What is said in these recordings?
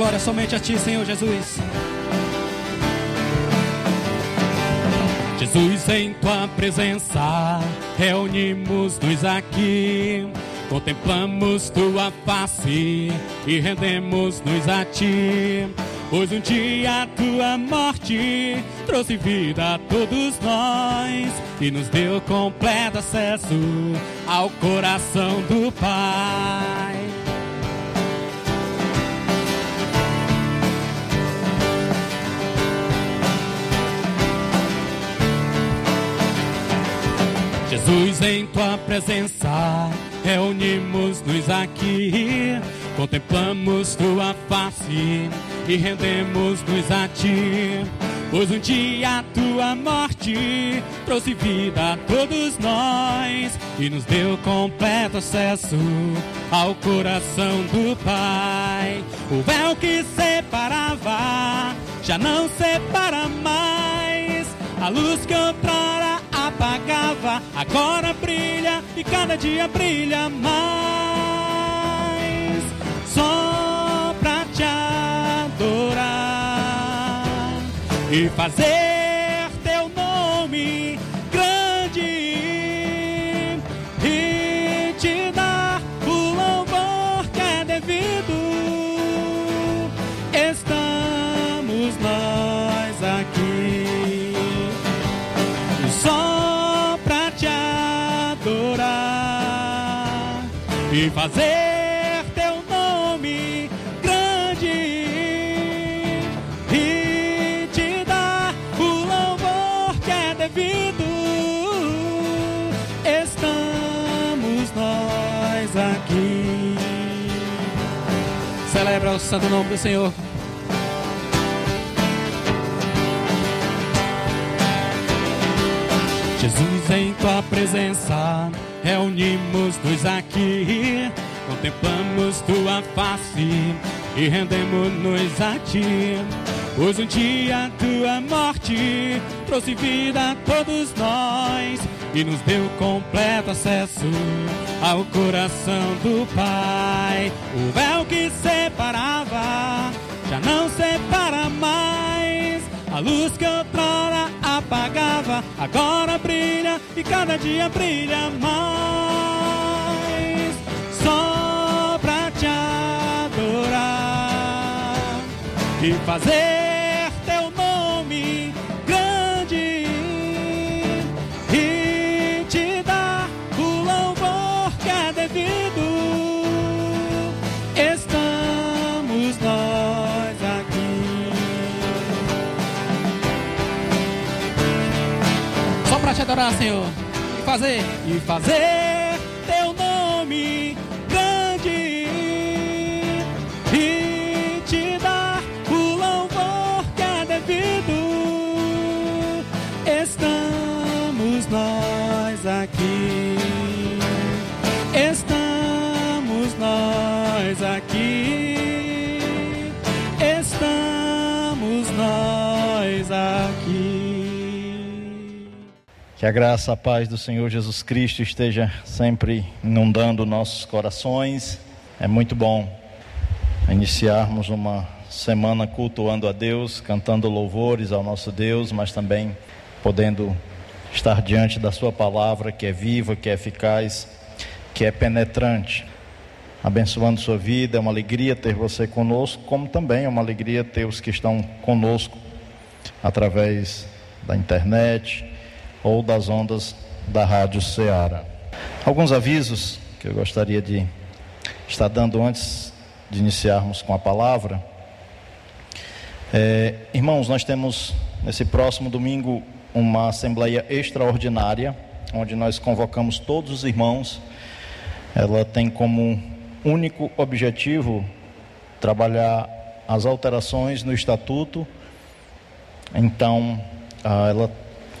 glória somente a Ti, Senhor Jesus. Jesus, em Tua presença, reunimos-nos aqui. Contemplamos Tua face e rendemos-nos a Ti. Pois um dia a tua morte trouxe vida a todos nós e nos deu completo acesso ao coração do Pai. Jesus, em tua presença, reunimos-nos aqui, contemplamos tua face e rendemos-nos a ti. Pois um dia tua morte trouxe vida a todos nós e nos deu completo acesso ao coração do Pai. O véu que separava já não separa mais. A luz que outrora apagava agora brilha e cada dia brilha mais. Só pra te adorar e fazer teu nome grande e te dar o louvor que é devido. Estamos nós aqui só e fazer teu nome grande e te dar o louvor que é devido. Estamos nós aqui. Celebra o santo nome do Senhor. Jesus, em tua presença, reunimos-nos aqui, contemplamos tua face e rendemos-nos a ti. Pois um dia a tua morte trouxe vida a todos nós e nos deu completo acesso ao coração do Pai. O véu que separava já não separa mais. A luz que outrora apagava, agora brilha e cada dia brilha mais. Só pra te adorar e fazer adorar, Senhor. E fazer. E fazer teu nome grande. E te dar o louvor que é devido. Estamos nós aqui. Estamos nós aqui. Que a graça, a paz do Senhor Jesus Cristo esteja sempre inundando nossos corações. É muito bom iniciarmos uma semana cultuando a Deus, cantando louvores ao nosso Deus, mas também podendo estar diante da Sua palavra que é viva, que é eficaz, que é penetrante. Abençoando sua vida, é uma alegria ter você conosco, como também é uma alegria ter os que estão conosco através da internet ou das ondas da Rádio Ceará. Alguns avisos que eu gostaria de estar dando antes de iniciarmos com a palavra. É, irmãos, nós temos nesse próximo domingo uma assembleia extraordinária, onde nós convocamos todos os irmãos. Ela tem como único objetivo trabalhar as alterações no estatuto. Então, ah, ela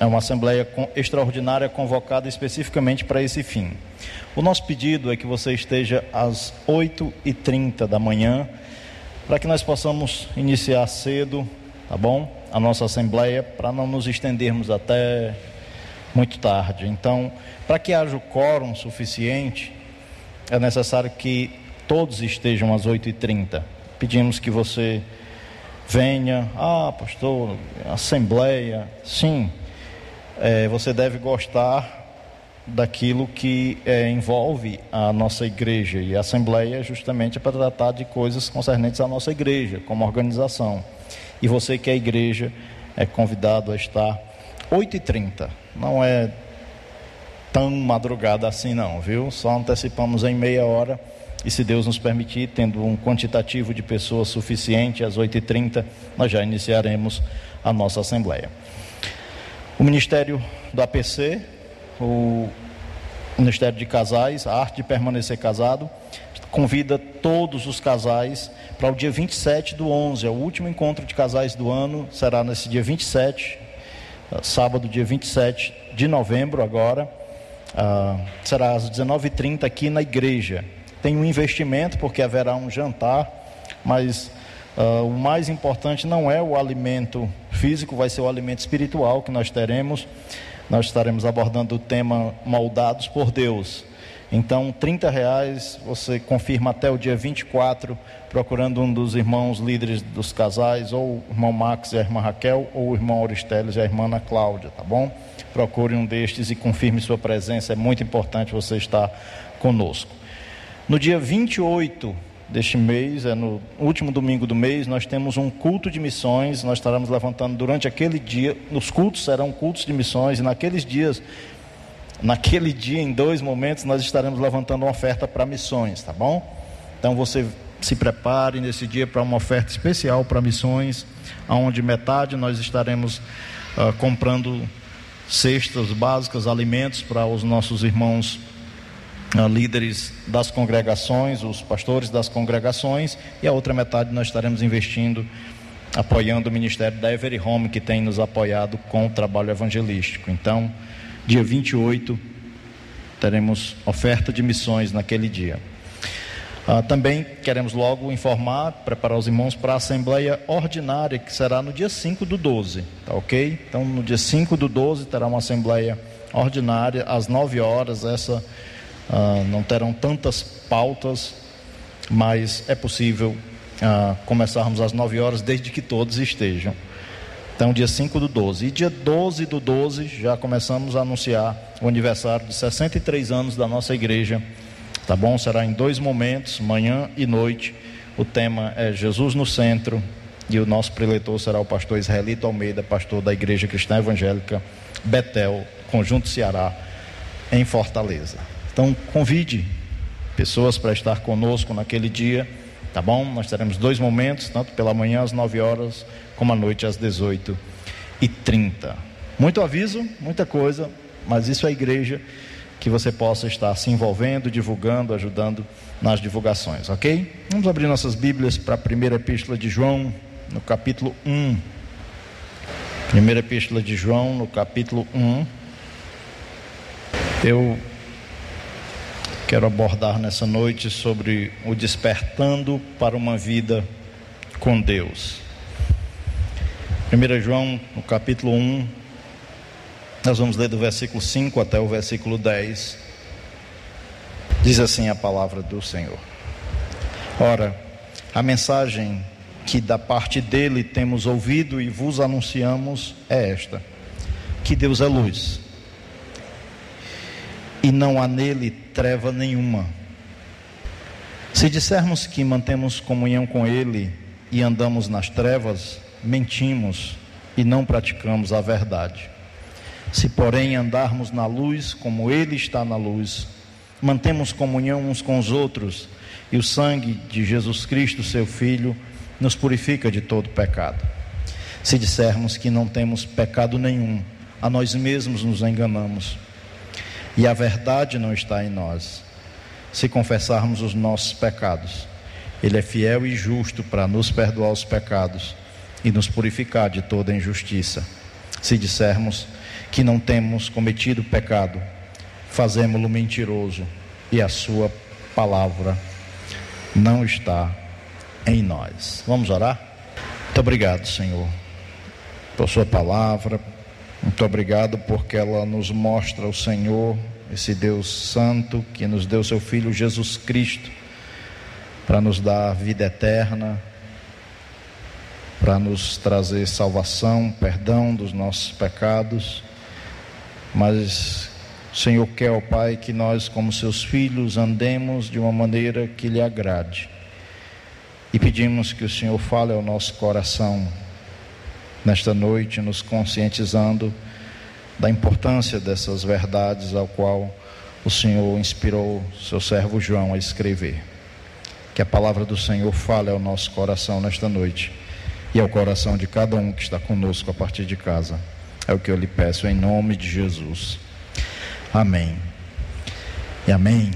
é uma assembleia extraordinária convocada especificamente para esse fim. O nosso pedido é que você esteja às 8h30 da manhã, para que nós possamos iniciar cedo, tá bom? A nossa assembleia, para não nos estendermos até muito tarde. Então, para que haja o quórum suficiente, é necessário que todos estejam às 8h30. pedimos que você venha. Ah, pastor, assembleia. Sim, é, você deve gostar daquilo que é, envolve a nossa igreja. E a assembleia justamente é para tratar de coisas concernentes à nossa igreja, como organização. E você que é igreja é convidado a estar 8h30. Não é tão madrugada assim não, viu? Só antecipamos em meia hora e se Deus nos permitir, tendo um quantitativo de pessoas suficiente às 8h30, nós já iniciaremos a nossa assembleia. O Ministério do APC, o Ministério de Casais, a arte de permanecer casado, convida todos os casais para o dia 27 do 11, é o último encontro de casais do ano, será nesse dia 27, sábado, dia 27 de novembro agora, ah, será às 19h30 aqui na igreja. Tem um investimento, porque haverá um jantar, mas ah, o mais importante não é o alimento físico, vai ser o alimento espiritual que nós teremos. Nós estaremos abordando o tema moldados por Deus. Então, 30 reais, você confirma até o dia 24, procurando um dos irmãos líderes dos casais, ou o irmão Max e a irmã Raquel, ou o irmão Auristeles e a irmã Ana Cláudia, tá bom? Procure um destes e confirme sua presença, é muito importante você estar conosco. No dia 28 deste mês, é no último domingo do mês, nós temos um culto de missões, nós estaremos levantando durante aquele dia, os cultos serão cultos de missões, e naqueles dias Naquele dia, em dois momentos, nós estaremos levantando uma oferta para missões, tá bom? Então você se prepare nesse dia para uma oferta especial para missões, onde metade nós estaremos uh, comprando cestas básicas, alimentos para os nossos irmãos líderes das congregações, os pastores das congregações, e a outra metade nós estaremos investindo, apoiando o ministério da Every Home, que tem nos apoiado com o trabalho evangelístico. Então, dia 28, teremos oferta de missões naquele dia. Ah, também queremos logo informar, preparar os irmãos para a Assembleia Ordinária, que será no dia 5 do 12, tá ok? Então, no dia 5 do 12 terá uma Assembleia Ordinária, às 9 horas. Essa ah, não terão tantas pautas, mas é possível ah, começarmos às 9 horas, desde que todos estejam. Então, dia 5 do 12. E dia 12 do 12, já começamos a anunciar o aniversário de 63 anos da nossa igreja. Tá bom? Será em dois momentos, manhã e noite. O tema é Jesus no centro. E o nosso preletor será o pastor Israelito Almeida, pastor da Igreja Cristã Evangélica Betel, Conjunto Ceará, em Fortaleza. Então, convide pessoas para estar conosco naquele dia, tá bom? Nós teremos dois momentos, tanto pela manhã às 9 horas como à noite às 18 e 30 Muito aviso, muita coisa, mas isso é igreja que você possa estar se envolvendo, divulgando, ajudando nas divulgações, ok? Vamos abrir nossas Bíblias para a primeira epístola de João, no capítulo 1. Primeira epístola de João, no capítulo 1. Eu quero abordar nessa noite sobre o despertando para uma vida com Deus. 1 João, no capítulo 1, nós vamos ler do versículo 5 até o versículo 10. Diz assim a palavra do Senhor. Ora, a mensagem que da parte dele temos ouvido e vos anunciamos é esta: que Deus é luz, e não há nele treva nenhuma. Se dissermos que mantemos comunhão com ele e andamos nas trevas, mentimos e não praticamos a verdade. Se, porém, andarmos na luz, como Ele está na luz, mantemos comunhão uns com os outros, e o sangue de Jesus Cristo, seu Filho, nos purifica de todo pecado. Se dissermos que não temos pecado nenhum, a nós mesmos nos enganamos, e a verdade não está em nós. Se confessarmos os nossos pecados, Ele é fiel e justo para nos perdoar os pecados e nos purificar de toda injustiça. Se dissermos que não temos cometido pecado, fazemos-lo mentiroso e a sua palavra não está em nós. Vamos orar? Muito obrigado, Senhor, por sua palavra. Muito obrigado porque ela nos mostra o Senhor, esse Deus santo que nos deu seu filho Jesus Cristo para nos dar vida eterna para nos trazer salvação, perdão dos nossos pecados, mas o Senhor quer, ó Pai, que nós, como seus filhos, andemos de uma maneira que lhe agrade. E pedimos que o Senhor fale ao nosso coração nesta noite, nos conscientizando da importância dessas verdades ao qual o Senhor inspirou seu servo João a escrever. Que a palavra do Senhor fale ao nosso coração nesta noite e ao coração de cada um que está conosco a partir de casa. É o que eu lhe peço em nome de Jesus. Amém. E amém.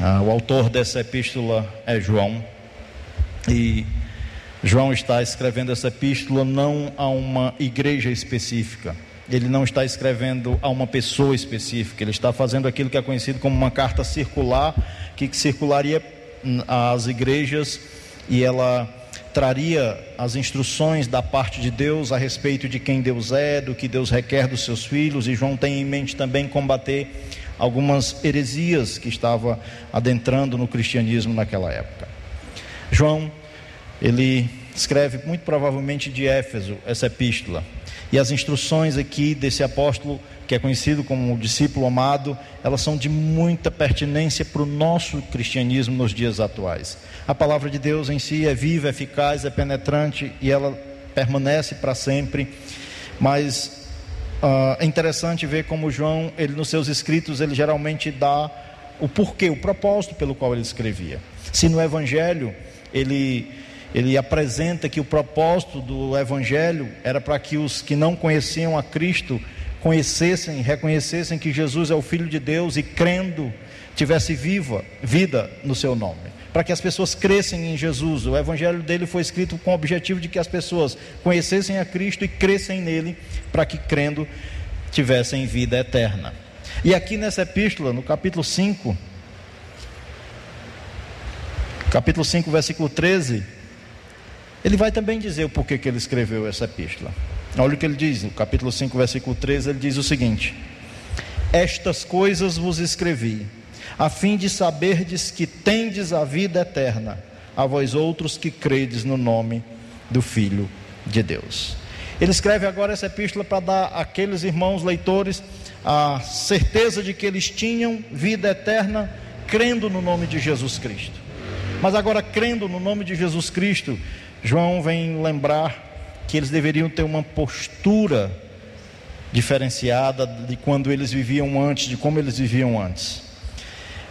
Ah, o autor dessa epístola é João. E João está escrevendo essa epístola não a uma igreja específica. Ele não está escrevendo a uma pessoa específica. Ele está fazendo aquilo que é conhecido como uma carta circular, que circularia às igrejas e ela traria as instruções da parte de Deus a respeito de quem Deus é, do que Deus requer dos seus filhos, e João tem em mente também combater algumas heresias que estava adentrando no cristianismo naquela época. João, ele escreve muito provavelmente de Éfeso essa epístola, e as instruções aqui desse apóstolo que é conhecido como o discípulo amado, elas são de muita pertinência para o nosso cristianismo nos dias atuais. A palavra de Deus em si é viva, eficaz, é penetrante e ela permanece para sempre. Mas uh, é interessante ver como João, ele nos seus escritos, ele geralmente dá o porquê, o propósito pelo qual ele escrevia. Se no Evangelho ele ele apresenta que o propósito do Evangelho era para que os que não conheciam a Cristo conhecessem, reconhecessem que Jesus é o Filho de Deus e crendo tivesse viva vida no seu nome. Para que as pessoas crescem em Jesus. O evangelho dele foi escrito com o objetivo de que as pessoas conhecessem a Cristo e crescem nele, para que crendo tivessem vida eterna. E aqui nessa epístola, no capítulo 5, capítulo 5, versículo 13, ele vai também dizer o porquê que ele escreveu essa epístola. Olha o que ele diz, no capítulo 5, versículo 13, ele diz o seguinte: Estas coisas vos escrevi, a fim de saberdes que tendes a vida eterna, a vós outros que credes no nome do Filho de Deus. Ele escreve agora essa epístola para dar àqueles irmãos leitores a certeza de que eles tinham vida eterna crendo no nome de Jesus Cristo. Mas agora, crendo no nome de Jesus Cristo, João vem lembrar que eles deveriam ter uma postura diferenciada de quando eles viviam antes, de como eles viviam antes.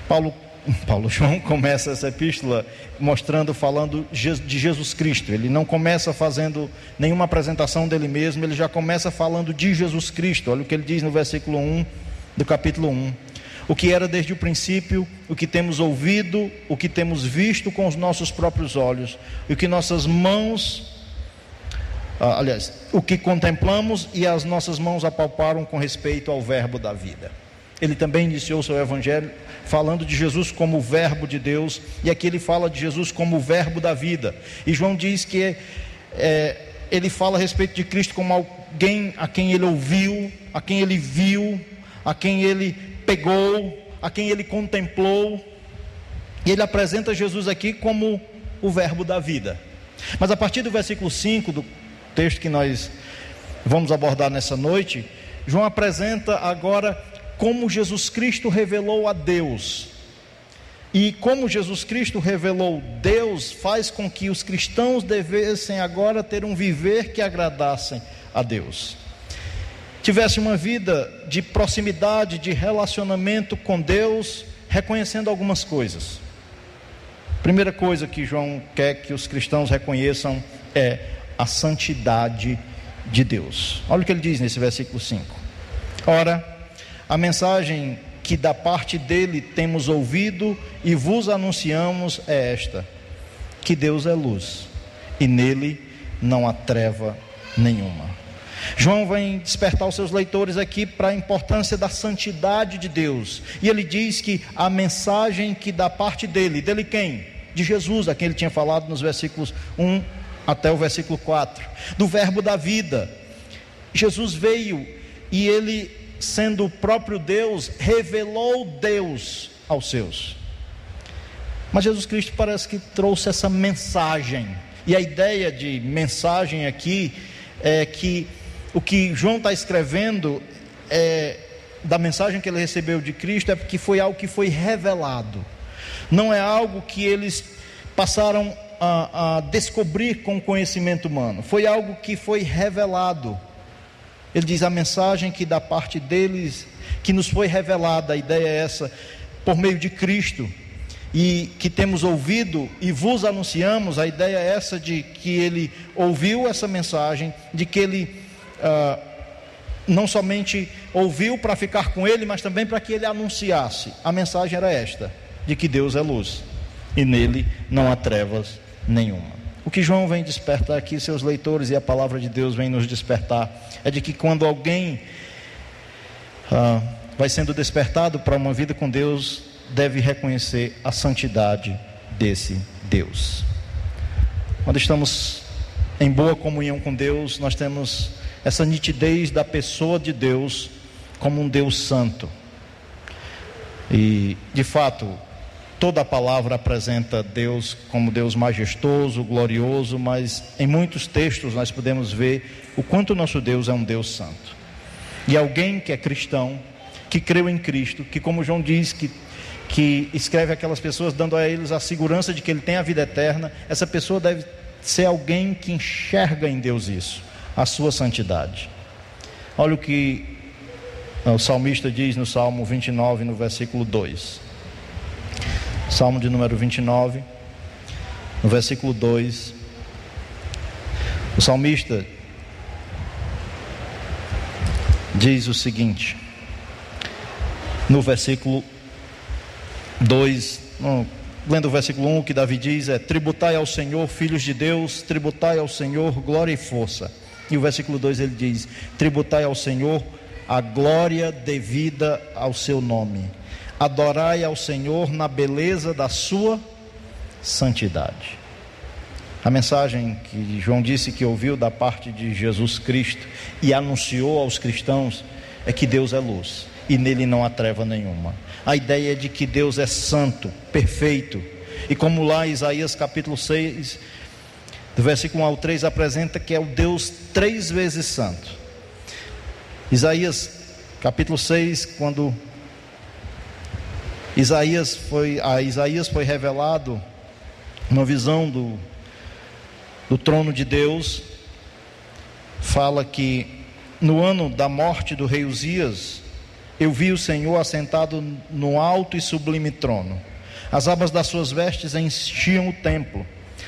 Paulo, Paulo João começa essa epístola mostrando, falando de Jesus Cristo. Ele não começa fazendo nenhuma apresentação dele mesmo, ele já começa falando de Jesus Cristo. Olha o que ele diz no versículo 1 do capítulo 1. O que era desde o princípio, o que temos ouvido, o que temos visto com os nossos próprios olhos, o que nossas mãos ah, aliás, o que contemplamos e as nossas mãos apalparam com respeito ao Verbo da vida. Ele também iniciou seu evangelho falando de Jesus como o Verbo de Deus, e aqui ele fala de Jesus como o Verbo da vida. E João diz que é, ele fala a respeito de Cristo como alguém a quem ele ouviu, a quem ele viu, a quem ele pegou, a quem ele contemplou. E ele apresenta Jesus aqui como o Verbo da vida. Mas a partir do versículo 5 do texto que nós vamos abordar nessa noite, João apresenta agora como Jesus Cristo revelou a Deus. E como Jesus Cristo revelou Deus, faz com que os cristãos devessem agora ter um viver que agradassem a Deus. Tivesse uma vida de proximidade, de relacionamento com Deus, reconhecendo algumas coisas. Primeira coisa que João quer que os cristãos reconheçam é a santidade de Deus. Olha o que ele diz nesse versículo 5. Ora, a mensagem que da parte dele temos ouvido e vos anunciamos é esta: que Deus é luz e nele não há treva nenhuma. João vem despertar os seus leitores aqui para a importância da santidade de Deus. E ele diz que a mensagem que da parte dele, dele quem? De Jesus, a quem ele tinha falado nos versículos 1 até o versículo 4, do verbo da vida. Jesus veio e ele, sendo o próprio Deus, revelou Deus aos seus. Mas Jesus Cristo parece que trouxe essa mensagem E a ideia de mensagem aqui é que o que João está escrevendo é, da mensagem que ele recebeu de Cristo é porque foi algo que foi revelado, não é algo que eles passaram a, a descobrir com o conhecimento humano, foi algo que foi revelado. Ele diz a mensagem que da parte deles, que nos foi revelada, a ideia é essa, por meio de Cristo, e que temos ouvido e vos anunciamos, a ideia é essa de que ele ouviu essa mensagem, de que ele ah, não somente ouviu para ficar com ele, mas também para que ele anunciasse. A mensagem era esta: de que Deus é luz e nele não há trevas nenhuma. O que João vem despertar aqui, seus leitores, e a palavra de Deus vem nos despertar, é de que quando alguém ah, vai sendo despertado para uma vida com Deus, deve reconhecer a santidade desse Deus. Quando estamos em boa comunhão com Deus, nós temos essa nitidez da pessoa de Deus como um Deus santo. E, de fato, toda a palavra apresenta Deus como Deus majestoso, glorioso, mas em muitos textos nós podemos ver o quanto nosso Deus é um Deus santo. E alguém que é cristão, que creu em Cristo, que, como João diz, que, que escreve aquelas pessoas dando a eles a segurança de que ele tem a vida eterna, essa pessoa deve ser alguém que enxerga em Deus isso a sua santidade. Olha o que ah, o salmista diz no Salmo 29, no versículo 2. Salmo de número 29, no versículo 2. O salmista diz o seguinte, no versículo 2, lendo o versículo 1, o que Davi diz é: Tributai ao Senhor, filhos de Deus, tributai ao Senhor glória e força e o versículo 2 ele diz: Tributai ao Senhor a glória devida ao seu nome. Adorai ao Senhor na beleza da sua santidade. A mensagem que João disse que ouviu da parte de Jesus Cristo e anunciou aos cristãos é que Deus é luz e nele não há treva nenhuma. A ideia é de que Deus é santo, perfeito. E como lá em Isaías capítulo 6 do versículo 1 ao 3 apresenta que é o Deus três vezes santo. Isaías, capítulo 6, quando Isaías foi, a Isaías foi revelado uma visão do, do trono de Deus, fala que no ano da morte do rei Uzias, eu vi o Senhor assentado no alto e sublime trono. As abas das suas vestes enchiam o templo.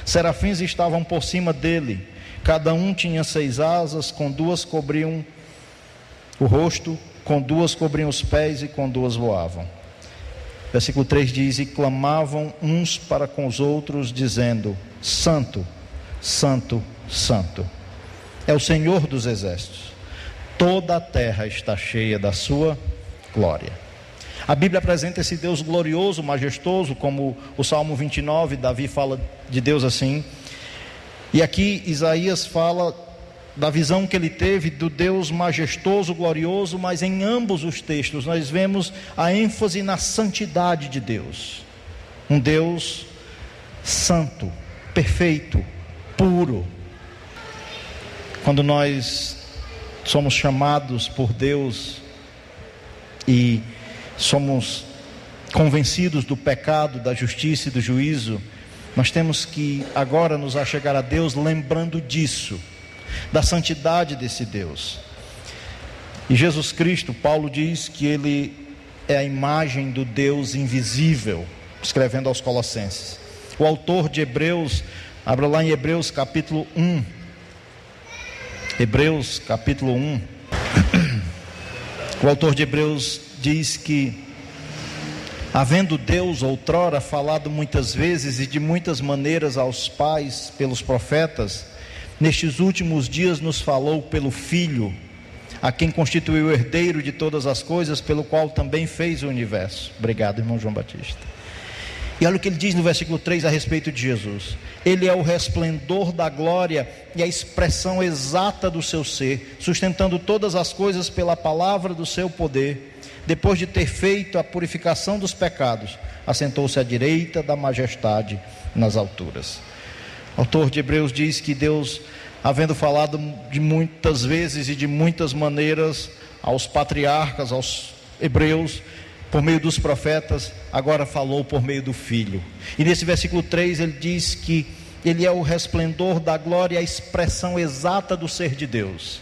Serafins estavam por cima dele, cada um tinha seis asas, com duas cobriam o rosto, com duas cobriam os pés e com duas voavam. Versículo 3 diz: E clamavam uns para com os outros, dizendo: Santo, Santo, Santo, é o Senhor dos exércitos, toda a terra está cheia da sua glória. A Bíblia apresenta esse Deus glorioso, majestoso, como o Salmo 29, Davi fala de Deus assim. E aqui Isaías fala da visão que ele teve do Deus majestoso, glorioso, mas em ambos os textos nós vemos a ênfase na santidade de Deus. Um Deus santo, perfeito, puro. Quando nós somos chamados por Deus e somos convencidos do pecado, da justiça e do juízo, nós temos que agora nos achegar a Deus lembrando disso, da santidade desse Deus. E Jesus Cristo, Paulo diz que ele é a imagem do Deus invisível, escrevendo aos Colossenses. O autor de Hebreus, abra lá em Hebreus capítulo 1. Hebreus capítulo 1. O autor de Hebreus diz que, havendo Deus outrora falado muitas vezes e de muitas maneiras aos pais pelos profetas, nestes últimos dias nos falou pelo Filho, a quem constituiu o herdeiro de todas as coisas, pelo qual também fez o universo. Obrigado, irmão João Batista. E olha o que ele diz no versículo 3 a respeito de Jesus. Ele é o resplendor da glória e a expressão exata do seu ser, sustentando todas as coisas pela palavra do seu poder depois de ter feito a purificação dos pecados, assentou-se à direita da majestade nas alturas. O autor de Hebreus diz que Deus, havendo falado de muitas vezes e de muitas maneiras aos patriarcas, aos hebreus, por meio dos profetas, agora falou por meio do Filho. E nesse versículo 3 ele diz que ele é o resplendor da glória a expressão exata do ser de Deus.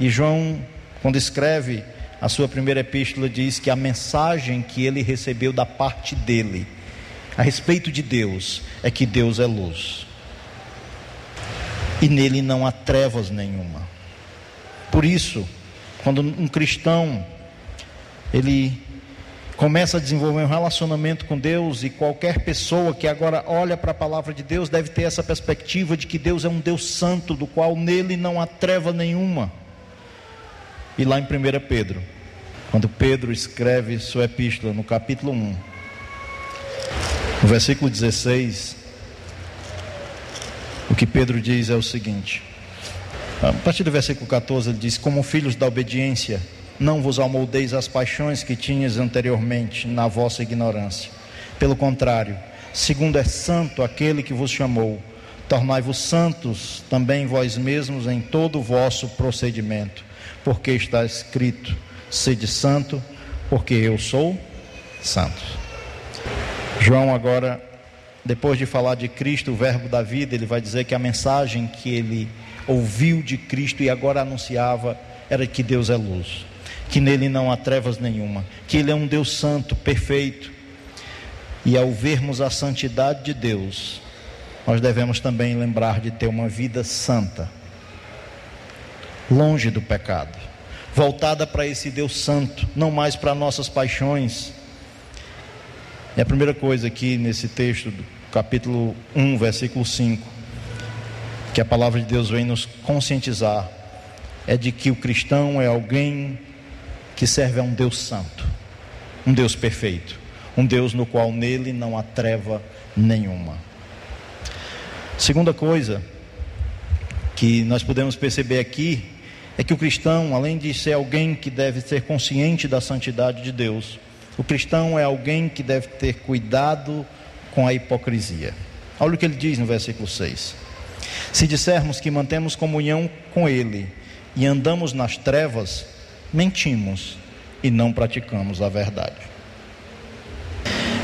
E João, quando escreve a sua primeira epístola, diz que a mensagem que ele recebeu da parte dele, a respeito de Deus, é que Deus é luz. E nele não há trevas nenhuma. Por isso, quando um cristão ele começa a desenvolver um relacionamento com Deus e qualquer pessoa que agora olha para a palavra de Deus deve ter essa perspectiva de que Deus é um Deus santo, do qual nele não há treva nenhuma. E lá em 1 Pedro, quando Pedro escreve sua epístola no capítulo 1, no versículo 16, o que Pedro diz é o seguinte: a partir do versículo 14, ele diz: Como filhos da obediência, não vos amoldeis às paixões que tinhas anteriormente na vossa ignorância. Pelo contrário, segundo é santo aquele que vos chamou, tornai-vos santos também vós mesmos em todo o vosso procedimento, porque está escrito: sede santo, porque eu sou santo. João agora, depois de falar de Cristo, o verbo da vida, ele vai dizer que a mensagem que ele ouviu de Cristo e agora anunciava era que Deus é luz que nele não há trevas nenhuma, que ele é um Deus santo, perfeito. E ao vermos a santidade de Deus, nós devemos também lembrar de ter uma vida santa, longe do pecado, voltada para esse Deus santo, não mais para nossas paixões. É a primeira coisa aqui nesse texto do capítulo 1, versículo 5, que a palavra de Deus vem nos conscientizar, é de que o cristão é alguém que serve a um Deus santo, um Deus perfeito, um Deus no qual nele não há treva nenhuma. Segunda coisa que nós podemos perceber aqui é que o cristão, além de ser alguém que deve ser consciente da santidade de Deus, o cristão é alguém que deve ter cuidado com a hipocrisia. Olha o que ele diz no versículo 6. Se dissermos que mantemos comunhão com Ele e andamos nas trevas, mentimos e não praticamos a verdade.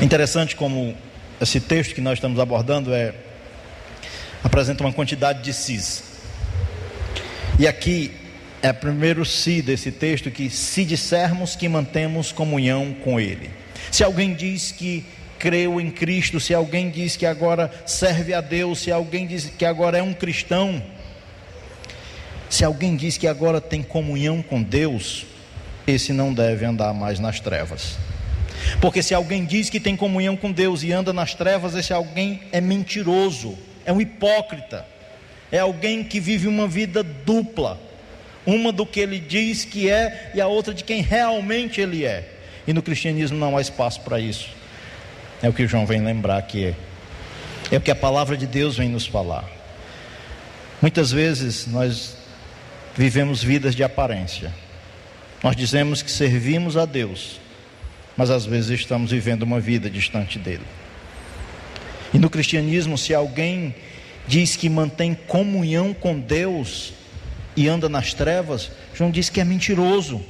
Interessante como esse texto que nós estamos abordando é apresenta uma quantidade de sis. E aqui é o primeiro si desse texto que se dissermos que mantemos comunhão com ele. Se alguém diz que creu em Cristo, se alguém diz que agora serve a Deus, se alguém diz que agora é um cristão, se alguém diz que agora tem comunhão com Deus, esse não deve andar mais nas trevas. Porque se alguém diz que tem comunhão com Deus e anda nas trevas, esse alguém é mentiroso, é um hipócrita, é alguém que vive uma vida dupla, uma do que ele diz que é e a outra de quem realmente ele é. E no cristianismo não há espaço para isso. É o que João vem lembrar que é. É o que a palavra de Deus vem nos falar. Muitas vezes nós vivemos vidas de aparência. Nós dizemos que servimos a Deus, mas às vezes estamos vivendo uma vida distante dele. E no cristianismo, se alguém diz que mantém comunhão com Deus e anda nas trevas, João diz que é mentiroso,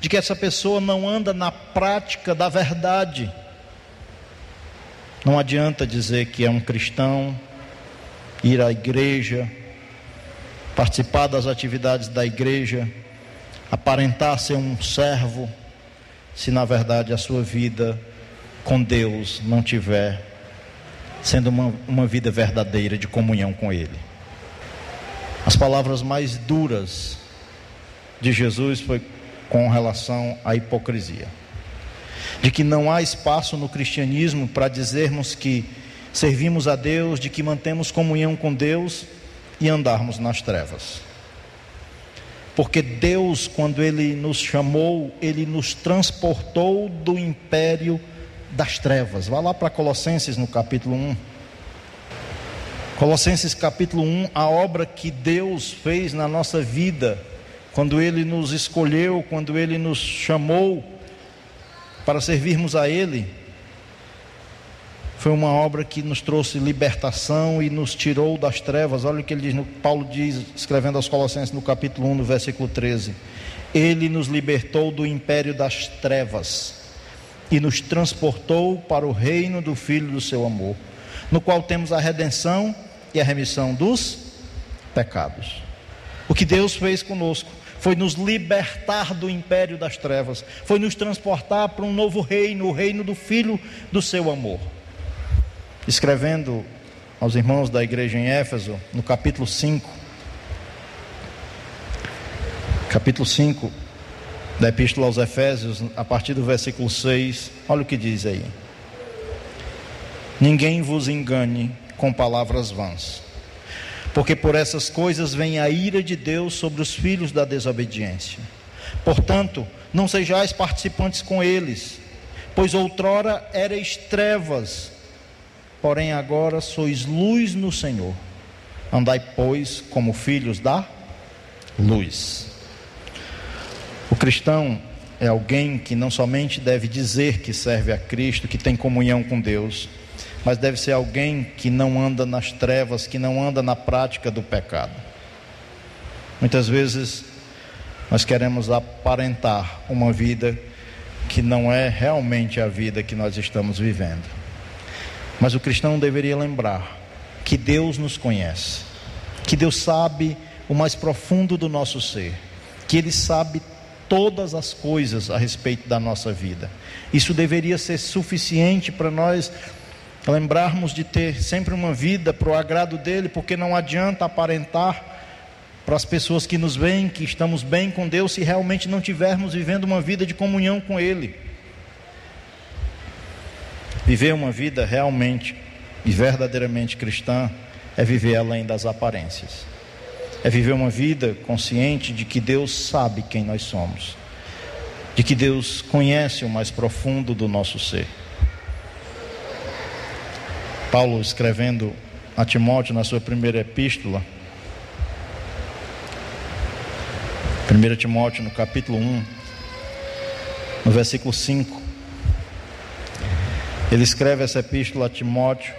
de que essa pessoa não anda na prática da verdade. Não adianta dizer que é um cristão, ir à igreja, participar das atividades da igreja, aparentar ser um servo, se na verdade a sua vida com Deus não tiver sendo uma, uma vida verdadeira de comunhão com Ele. As palavras mais duras de Jesus foi com relação à hipocrisia. De que não há espaço no cristianismo para dizermos que servimos a Deus, de que mantemos comunhão com Deus e andarmos nas trevas. Porque Deus, quando Ele nos chamou, Ele nos transportou do império das trevas. Vá lá para Colossenses no capítulo 1. Colossenses capítulo 1, a obra que Deus fez na nossa vida, quando Ele nos escolheu, quando Ele nos chamou para servirmos a Ele, foi uma obra que nos trouxe libertação e nos tirou das trevas. Olha o que ele diz, Paulo diz, escrevendo aos Colossenses no capítulo 1, no versículo 13. Ele nos libertou do império das trevas e nos transportou para o reino do Filho do seu amor, no qual temos a redenção e a remissão dos pecados. O que Deus fez conosco foi nos libertar do império das trevas, foi nos transportar para um novo reino, o reino do Filho do seu amor. Escrevendo aos irmãos da igreja em Éfeso, no capítulo 5, capítulo 5 da Epístola aos Efésios, a partir do versículo 6, olha o que diz aí: Ninguém vos engane com palavras vãs porque por essas coisas vem a ira de Deus sobre os filhos da desobediência. Portanto, não sejais participantes com eles, pois outrora erais trevas, porém agora sois luz no Senhor. Andai, pois, como filhos da luz. O cristão é alguém que não somente deve dizer que serve a Cristo, que tem comunhão com Deus, mas deve ser alguém que não anda nas trevas, que não anda na prática do pecado. Muitas vezes nós queremos aparentar uma vida que não é realmente a vida que nós estamos vivendo. Mas o cristão deveria lembrar que Deus nos conhece, que Deus sabe o mais profundo do nosso ser, que Ele sabe todas as coisas a respeito da nossa vida. Isso deveria ser suficiente para nós lembrarmos de ter sempre uma vida para o agrado dele, porque não adianta aparentar para as pessoas que nos veem que estamos bem com Deus se realmente não tivermos vivendo uma vida de comunhão com Ele. Viver uma vida realmente e verdadeiramente cristã é viver além das aparências. É viver uma vida consciente de que Deus sabe quem nós somos, de que Deus conhece o mais profundo do nosso ser. Paulo escrevendo a Timóteo na sua primeira epístola, 1 Timóteo no capítulo 1, no versículo 5, ele escreve essa epístola a Timóteo,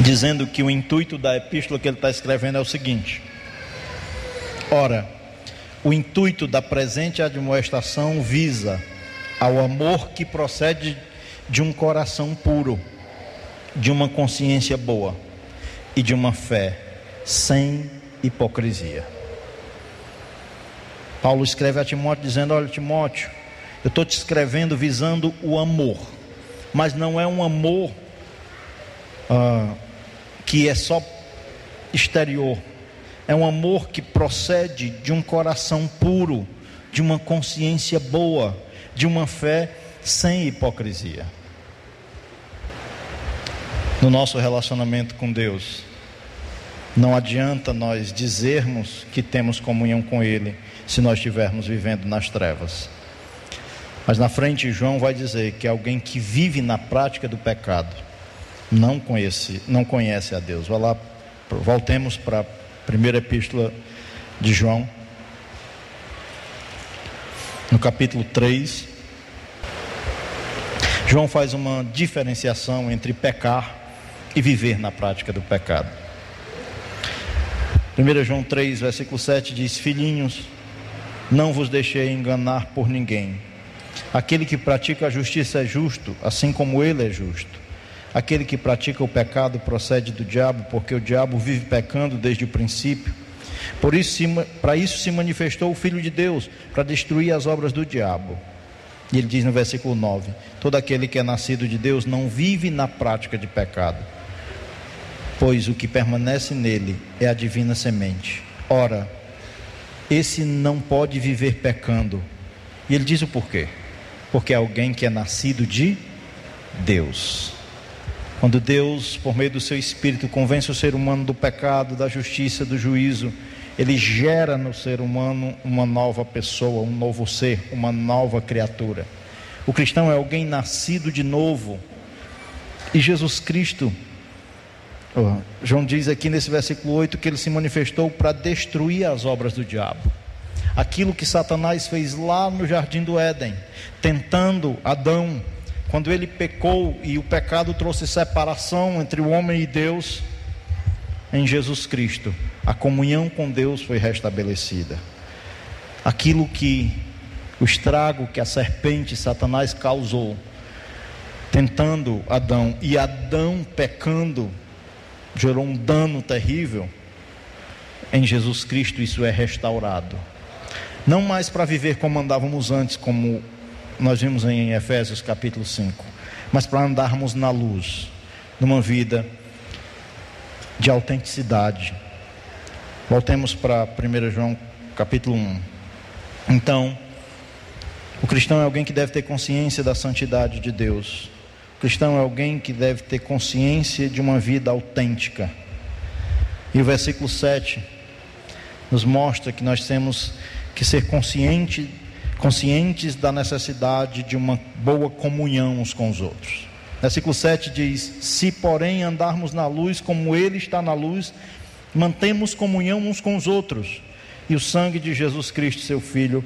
dizendo que o intuito da epístola que ele está escrevendo é o seguinte: ora, o intuito da presente admoestação visa ao amor que procede de um coração puro, de uma consciência boa e de uma fé sem hipocrisia. Paulo escreve a Timóteo dizendo: Olha, Timóteo, eu estou te escrevendo visando o amor, mas não é um amor ah, que é só exterior, é um amor que procede de um coração puro, de uma consciência boa, de uma fé sem hipocrisia no nosso relacionamento com Deus. Não adianta nós dizermos que temos comunhão com Ele se nós estivermos vivendo nas trevas. Mas na frente, João vai dizer que alguém que vive na prática do pecado não conhece, não conhece a Deus. Vai lá, voltemos para a primeira epístola de João, no capítulo 3. João faz uma diferenciação entre pecar e viver na prática do pecado. 1 João 3, versículo 7 diz: Filhinhos, não vos deixei enganar por ninguém. Aquele que pratica a justiça é justo, assim como ele é justo. Aquele que pratica o pecado procede do diabo, porque o diabo vive pecando desde o princípio. Por isso, para isso se manifestou o Filho de Deus, para destruir as obras do diabo. E ele diz no versículo 9: Todo aquele que é nascido de Deus não vive na prática de pecado pois o que permanece nele é a divina semente. Ora, esse não pode viver pecando. E ele diz o porquê? Porque é alguém que é nascido de Deus. Quando Deus, por meio do seu espírito, convence o ser humano do pecado, da justiça, do juízo, ele gera no ser humano uma nova pessoa, um novo ser, uma nova criatura. O cristão é alguém nascido de novo. E Jesus Cristo João diz aqui nesse versículo 8 que ele se manifestou para destruir as obras do diabo. Aquilo que Satanás fez lá no jardim do Éden, tentando Adão, quando ele pecou e o pecado trouxe separação entre o homem e Deus, em Jesus Cristo, a comunhão com Deus foi restabelecida. Aquilo que o estrago que a serpente Satanás causou, tentando Adão e Adão pecando, gerou um dano terrível. Em Jesus Cristo isso é restaurado. Não mais para viver como andávamos antes, como nós vimos em Efésios capítulo 5, mas para andarmos na luz, numa vida de autenticidade. Voltemos para 1 João capítulo 1. Então, o cristão é alguém que deve ter consciência da santidade de Deus. O cristão é alguém que deve ter consciência de uma vida autêntica. E o versículo 7 nos mostra que nós temos que ser consciente, conscientes da necessidade de uma boa comunhão uns com os outros. Versículo 7 diz: Se, porém, andarmos na luz como Ele está na luz, mantemos comunhão uns com os outros, e o sangue de Jesus Cristo, seu Filho,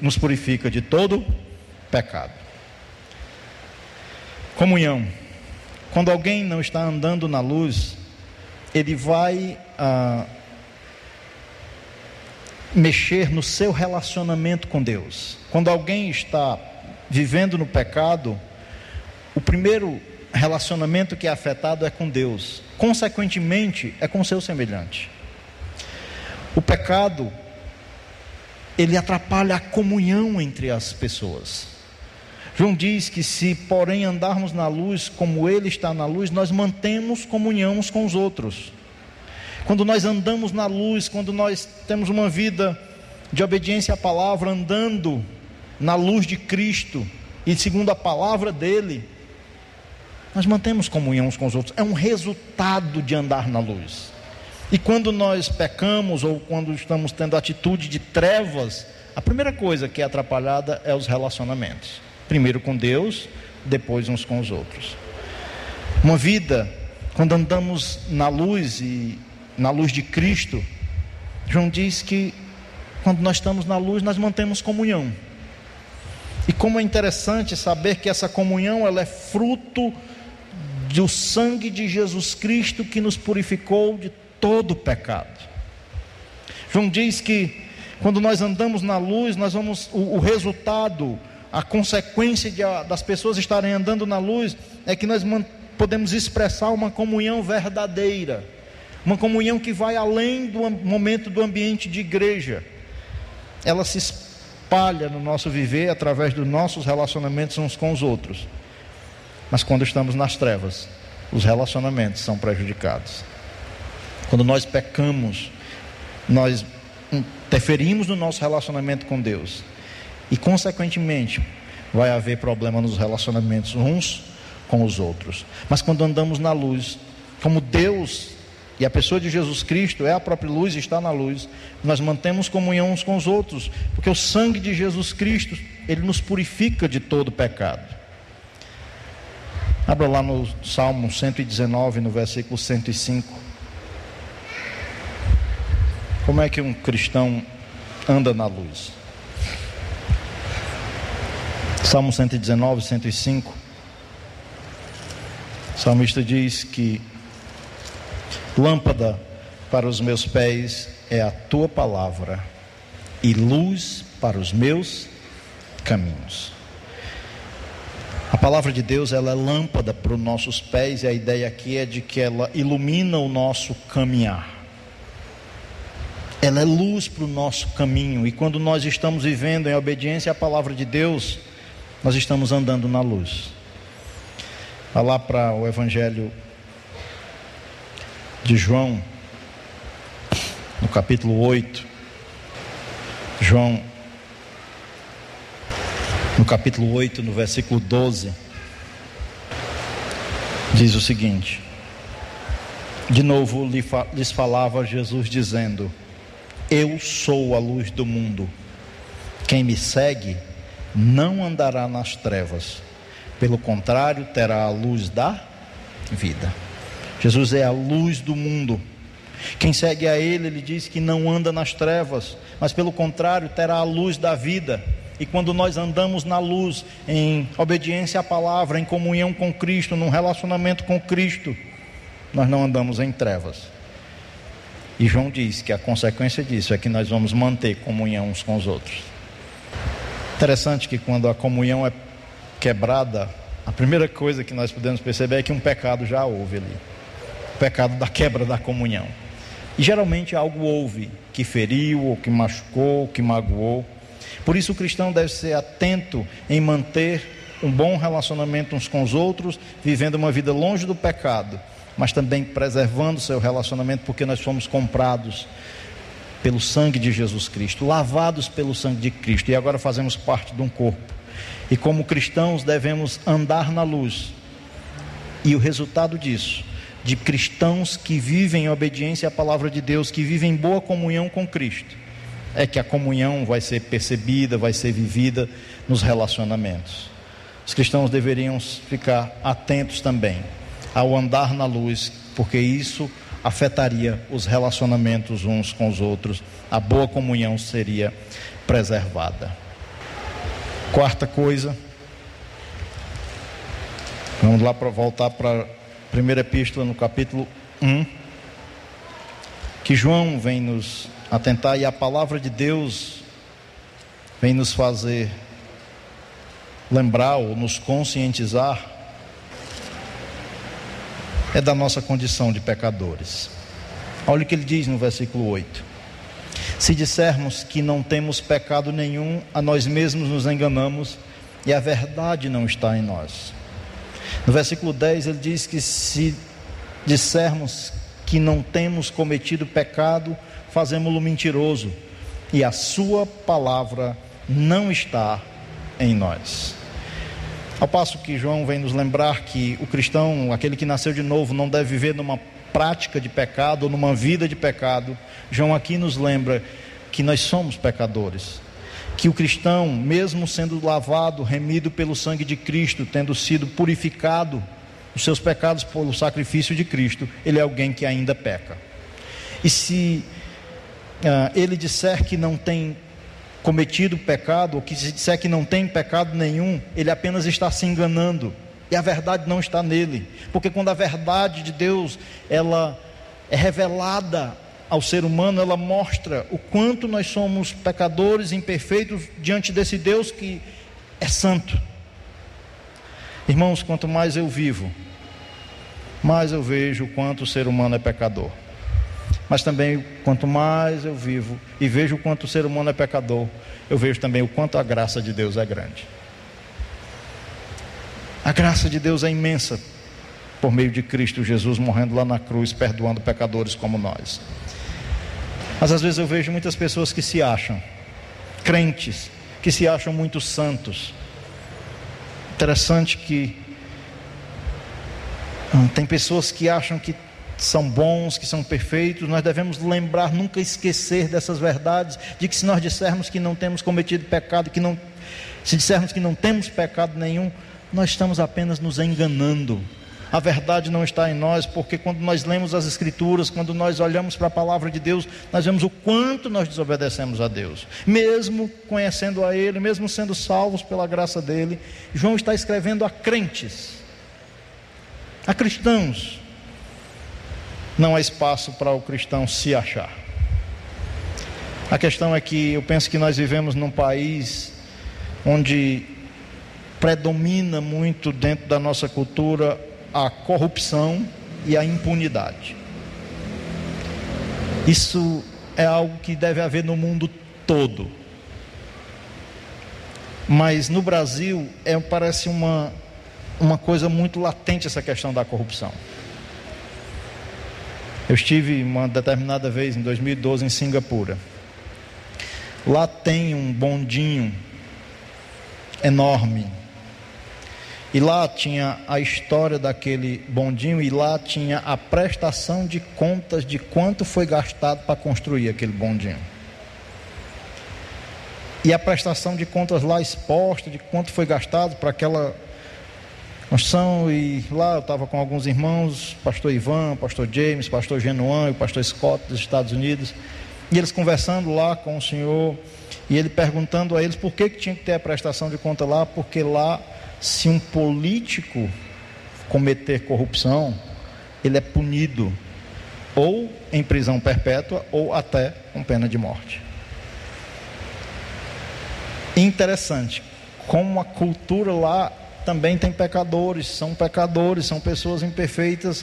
nos purifica de todo pecado. Comunhão. Quando alguém não está andando na luz, ele vai ah, mexer no seu relacionamento com Deus. Quando alguém está vivendo no pecado, o primeiro relacionamento que é afetado é com Deus, consequentemente, é com seu semelhante. O pecado, ele atrapalha a comunhão entre as pessoas. João diz que se, porém, andarmos na luz como Ele está na luz, nós mantemos comunhão com os outros. Quando nós andamos na luz, quando nós temos uma vida de obediência à palavra, andando na luz de Cristo e segundo a palavra dEle, nós mantemos comunhão uns com os outros, é um resultado de andar na luz. E quando nós pecamos ou quando estamos tendo atitude de trevas, a primeira coisa que é atrapalhada é os relacionamentos. Primeiro com Deus, depois uns com os outros. Uma vida, quando andamos na luz e na luz de Cristo, João diz que quando nós estamos na luz, nós mantemos comunhão. E como é interessante saber que essa comunhão ela é fruto do sangue de Jesus Cristo que nos purificou de todo pecado. João diz que quando nós andamos na luz, nós vamos o, o resultado, a consequência de, a, das pessoas estarem andando na luz é que nós podemos expressar uma comunhão verdadeira, uma comunhão que vai além do momento do ambiente de igreja. Ela se espalha no nosso viver através dos nossos relacionamentos uns com os outros. Mas quando estamos nas trevas, os relacionamentos são prejudicados. Quando nós pecamos, nós interferimos no nosso relacionamento com Deus. E, consequentemente, vai haver problema nos relacionamentos uns com os outros. Mas quando andamos na luz, como Deus e a pessoa de Jesus Cristo é a própria luz e está na luz, nós mantemos comunhão uns com os outros, porque o sangue de Jesus Cristo, ele nos purifica de todo pecado. Abra lá no Salmo 119, no versículo 105. Como é que um cristão anda na luz? Salmo 119, 105. O salmista diz que lâmpada para os meus pés é a tua palavra e luz para os meus caminhos. A palavra de Deus ela é lâmpada para os nossos pés e a ideia aqui é de que ela ilumina o nosso caminhar. Ela é luz para o nosso caminho e quando nós estamos vivendo em obediência à palavra de Deus, nós estamos andando na luz. Vá lá para o Evangelho de João, no capítulo 8. João no capítulo 8, no versículo 12, diz o seguinte: De novo lhes falava Jesus, dizendo: Eu sou a luz do mundo. Quem me segue não andará nas trevas, pelo contrário, terá a luz da vida. Jesus é a luz do mundo. Quem segue a Ele, ele diz que não anda nas trevas, mas pelo contrário, terá a luz da vida. E quando nós andamos na luz, em obediência à palavra, em comunhão com Cristo, num relacionamento com Cristo, nós não andamos em trevas. E João diz que a consequência disso é que nós vamos manter comunhão uns com os outros. Interessante que quando a comunhão é quebrada, a primeira coisa que nós podemos perceber é que um pecado já houve ali o pecado da quebra da comunhão. E geralmente algo houve que feriu, ou que machucou, ou que magoou. Por isso o cristão deve ser atento em manter um bom relacionamento uns com os outros, vivendo uma vida longe do pecado, mas também preservando seu relacionamento, porque nós fomos comprados pelo sangue de Jesus Cristo, lavados pelo sangue de Cristo, e agora fazemos parte de um corpo. E como cristãos devemos andar na luz. E o resultado disso de cristãos que vivem em obediência à palavra de Deus, que vivem em boa comunhão com Cristo, é que a comunhão vai ser percebida, vai ser vivida nos relacionamentos. Os cristãos deveriam ficar atentos também ao andar na luz, porque isso afetaria os relacionamentos uns com os outros, a boa comunhão seria preservada. Quarta coisa, vamos lá para voltar para primeira epístola no capítulo 1, que João vem nos atentar e a palavra de Deus vem nos fazer lembrar ou nos conscientizar é da nossa condição de pecadores. Olha o que ele diz no versículo 8: Se dissermos que não temos pecado nenhum, a nós mesmos nos enganamos e a verdade não está em nós. No versículo 10 ele diz que se dissermos que não temos cometido pecado, fazemos-lo mentiroso e a sua palavra não está em nós. Ao passo que João vem nos lembrar que o cristão, aquele que nasceu de novo, não deve viver numa prática de pecado ou numa vida de pecado, João aqui nos lembra que nós somos pecadores que o cristão, mesmo sendo lavado, remido pelo sangue de Cristo, tendo sido purificado os seus pecados pelo sacrifício de Cristo, ele é alguém que ainda peca. E se uh, ele disser que não tem cometido pecado, ou que se disser que não tem pecado nenhum, ele apenas está se enganando. E a verdade não está nele, porque quando a verdade de Deus ela é revelada ao ser humano, ela mostra o quanto nós somos pecadores, imperfeitos diante desse Deus que é santo. Irmãos, quanto mais eu vivo, mais eu vejo o quanto o ser humano é pecador. Mas também, quanto mais eu vivo e vejo o quanto o ser humano é pecador, eu vejo também o quanto a graça de Deus é grande. A graça de Deus é imensa por meio de Cristo Jesus morrendo lá na cruz, perdoando pecadores como nós. Mas às vezes eu vejo muitas pessoas que se acham crentes, que se acham muito santos. Interessante que hum, tem pessoas que acham que são bons, que são perfeitos, nós devemos lembrar, nunca esquecer dessas verdades, de que se nós dissermos que não temos cometido pecado, que não, se dissermos que não temos pecado nenhum, nós estamos apenas nos enganando a verdade não está em nós, porque quando nós lemos as Escrituras, quando nós olhamos para a palavra de Deus, nós vemos o quanto nós desobedecemos a Deus, mesmo conhecendo a Ele, mesmo sendo salvos pela graça dEle. João está escrevendo a crentes, a cristãos. Não há espaço para o cristão se achar. A questão é que eu penso que nós vivemos num país onde predomina muito dentro da nossa cultura a corrupção e a impunidade. Isso é algo que deve haver no mundo todo. Mas no Brasil é, parece uma, uma coisa muito latente essa questão da corrupção. Eu estive uma determinada vez, em 2012, em Singapura. Lá tem um bondinho enorme e lá tinha a história daquele bondinho e lá tinha a prestação de contas de quanto foi gastado para construir aquele bondinho. E a prestação de contas lá exposta de quanto foi gastado para aquela construção. E lá eu estava com alguns irmãos, pastor Ivan, pastor James, pastor Genuan e o pastor Scott dos Estados Unidos. E eles conversando lá com o senhor E ele perguntando a eles por que, que tinha que ter a prestação de conta lá, porque lá, se um político cometer corrupção, ele é punido ou em prisão perpétua ou até com pena de morte. Interessante, como a cultura lá também tem pecadores, são pecadores, são pessoas imperfeitas,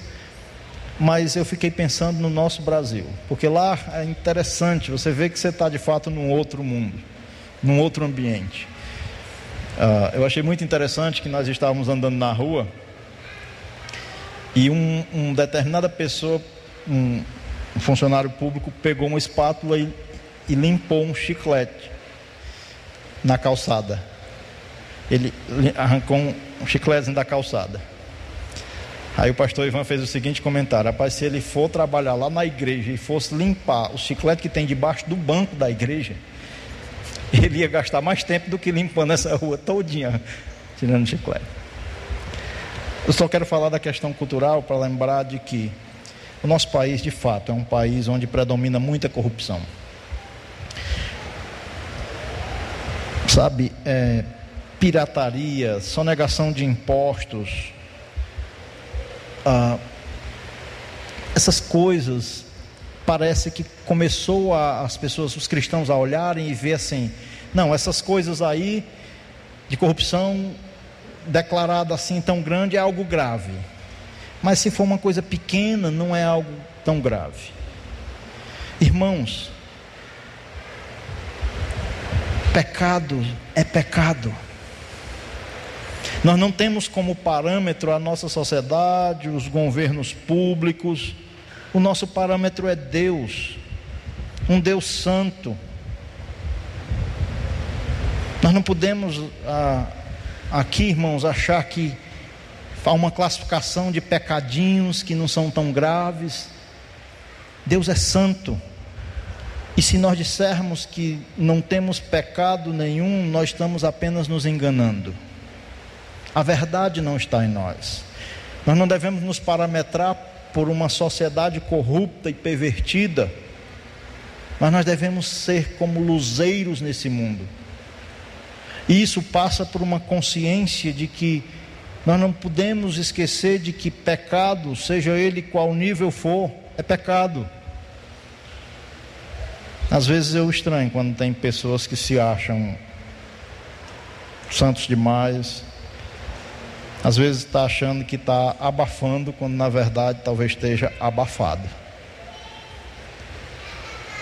mas eu fiquei pensando no nosso Brasil, porque lá é interessante, você vê que você está de fato num outro mundo, num outro ambiente. Uh, eu achei muito interessante que nós estávamos andando na rua e um, um determinada pessoa, um, um, funcionário público, pegou uma espátula e, e limpou um chiclete na calçada. Ele arrancou um, chiclete da calçada. Aí o pastor Ivan fez o seguinte comentário: Rapaz, se ele for trabalhar lá na igreja e fosse limpar o chiclete que tem debaixo do banco da igreja, ele ia gastar mais tempo do que limpando essa rua todinha, tirando chiclete. Eu só quero falar da questão cultural para lembrar de que o nosso país, de fato, é um país onde predomina muita corrupção. Sabe, é, pirataria, sonegação de impostos, ah, essas coisas parece que começou a, as pessoas, os cristãos a olharem e ver assim, não, essas coisas aí de corrupção declarada assim tão grande é algo grave. Mas se for uma coisa pequena, não é algo tão grave. Irmãos, pecado é pecado. Nós não temos como parâmetro a nossa sociedade, os governos públicos. O nosso parâmetro é Deus, um Deus santo. Nós não podemos ah, aqui, irmãos, achar que há uma classificação de pecadinhos que não são tão graves. Deus é santo. E se nós dissermos que não temos pecado nenhum, nós estamos apenas nos enganando. A verdade não está em nós. Nós não devemos nos parametrar por uma sociedade corrupta e pervertida, mas nós devemos ser como luzeiros nesse mundo. E isso passa por uma consciência de que nós não podemos esquecer de que pecado, seja ele qual nível for, é pecado. Às vezes eu estranho quando tem pessoas que se acham santos demais, às vezes está achando que está abafando, quando na verdade talvez esteja abafado.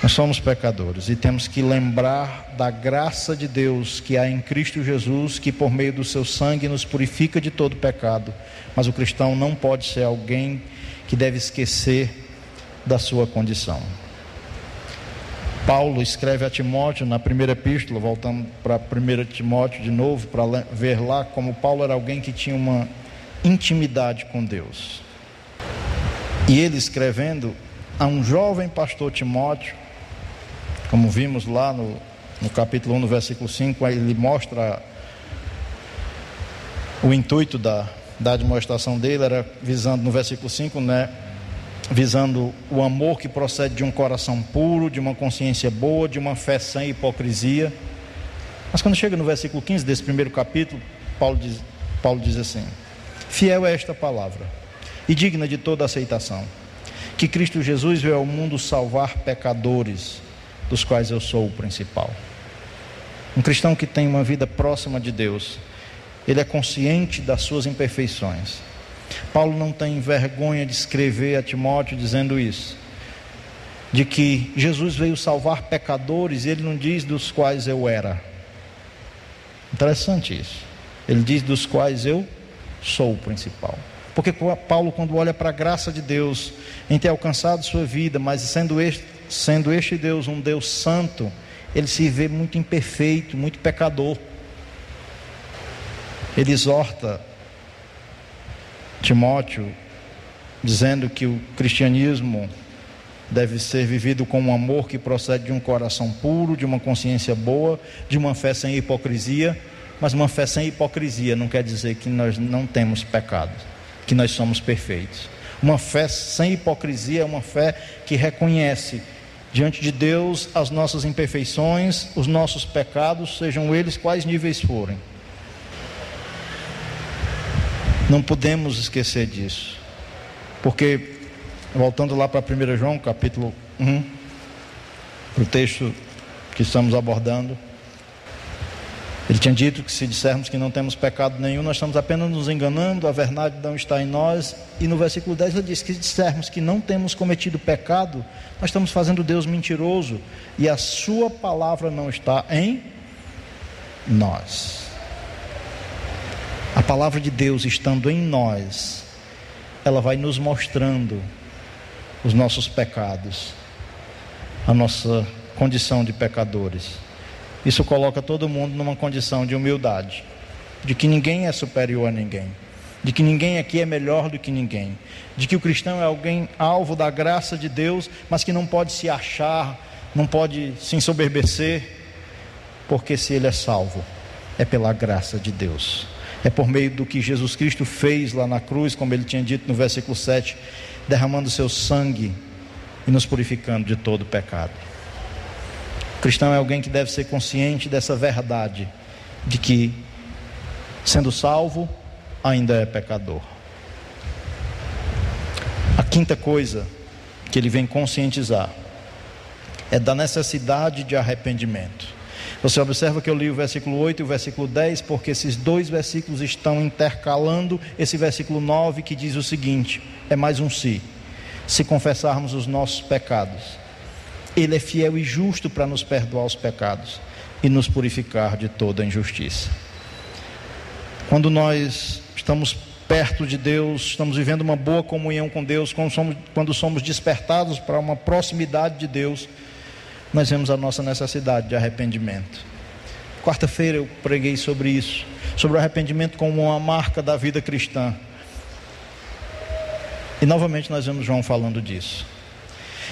Nós somos pecadores e temos que lembrar da graça de Deus que há em Cristo Jesus, que por meio do seu sangue nos purifica de todo pecado. Mas o cristão não pode ser alguém que deve esquecer da sua condição. Paulo escreve a Timóteo na primeira epístola, voltando para 1 Timóteo de novo, para ver lá como Paulo era alguém que tinha uma intimidade com Deus. E ele escrevendo a um jovem pastor Timóteo, como vimos lá no, no capítulo 1, no versículo 5, ele mostra o intuito da, da demonstração dele, era visando no versículo 5, né? Visando o amor que procede de um coração puro, de uma consciência boa, de uma fé sem hipocrisia. Mas quando chega no versículo 15 desse primeiro capítulo, Paulo diz, Paulo diz assim: Fiel é esta palavra e digna de toda aceitação, que Cristo Jesus veio ao mundo salvar pecadores, dos quais eu sou o principal. Um cristão que tem uma vida próxima de Deus, ele é consciente das suas imperfeições Paulo não tem vergonha de escrever a Timóteo dizendo isso. De que Jesus veio salvar pecadores e ele não diz dos quais eu era. Interessante isso. Ele diz dos quais eu sou o principal. Porque Paulo, quando olha para a graça de Deus em ter alcançado sua vida, mas sendo este, sendo este Deus um Deus santo, ele se vê muito imperfeito, muito pecador. Ele exorta Timóteo, dizendo que o cristianismo deve ser vivido com um amor que procede de um coração puro, de uma consciência boa, de uma fé sem hipocrisia. Mas uma fé sem hipocrisia não quer dizer que nós não temos pecado, que nós somos perfeitos. Uma fé sem hipocrisia é uma fé que reconhece diante de Deus as nossas imperfeições, os nossos pecados, sejam eles quais níveis forem. Não podemos esquecer disso, porque, voltando lá para 1 João, capítulo 1, para o texto que estamos abordando, ele tinha dito que se dissermos que não temos pecado nenhum, nós estamos apenas nos enganando, a verdade não está em nós. E no versículo 10 ele diz que se dissermos que não temos cometido pecado, nós estamos fazendo Deus mentiroso e a sua palavra não está em nós. A palavra de Deus estando em nós, ela vai nos mostrando os nossos pecados, a nossa condição de pecadores. Isso coloca todo mundo numa condição de humildade, de que ninguém é superior a ninguém, de que ninguém aqui é melhor do que ninguém, de que o cristão é alguém alvo da graça de Deus, mas que não pode se achar, não pode se ensoberbecer, porque se ele é salvo, é pela graça de Deus. É por meio do que Jesus Cristo fez lá na cruz, como ele tinha dito no versículo 7, derramando seu sangue e nos purificando de todo pecado cristão é alguém que deve ser consciente dessa verdade, de que, sendo salvo, ainda é pecador. A quinta coisa que ele vem conscientizar é da necessidade de arrependimento. Você observa que eu li o versículo 8 e o versículo 10, porque esses dois versículos estão intercalando esse versículo 9 que diz o seguinte: é mais um si. Se confessarmos os nossos pecados, ele é fiel e justo para nos perdoar os pecados e nos purificar de toda injustiça. Quando nós estamos perto de Deus, estamos vivendo uma boa comunhão com Deus, quando somos, quando somos despertados para uma proximidade de Deus, nós vemos a nossa necessidade de arrependimento. Quarta-feira eu preguei sobre isso, sobre o arrependimento como uma marca da vida cristã. E novamente nós vemos João falando disso